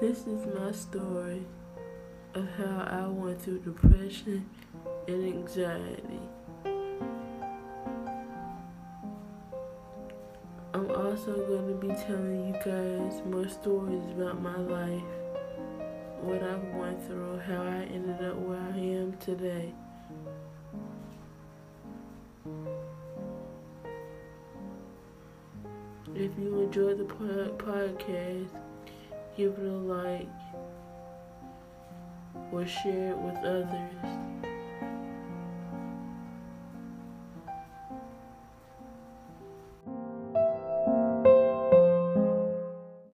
This is my story of how I went through depression and anxiety. I'm also going to be telling you guys more stories about my life, what I went through, how I ended up where I am today. If you enjoyed the podcast, give it a like or share it with others.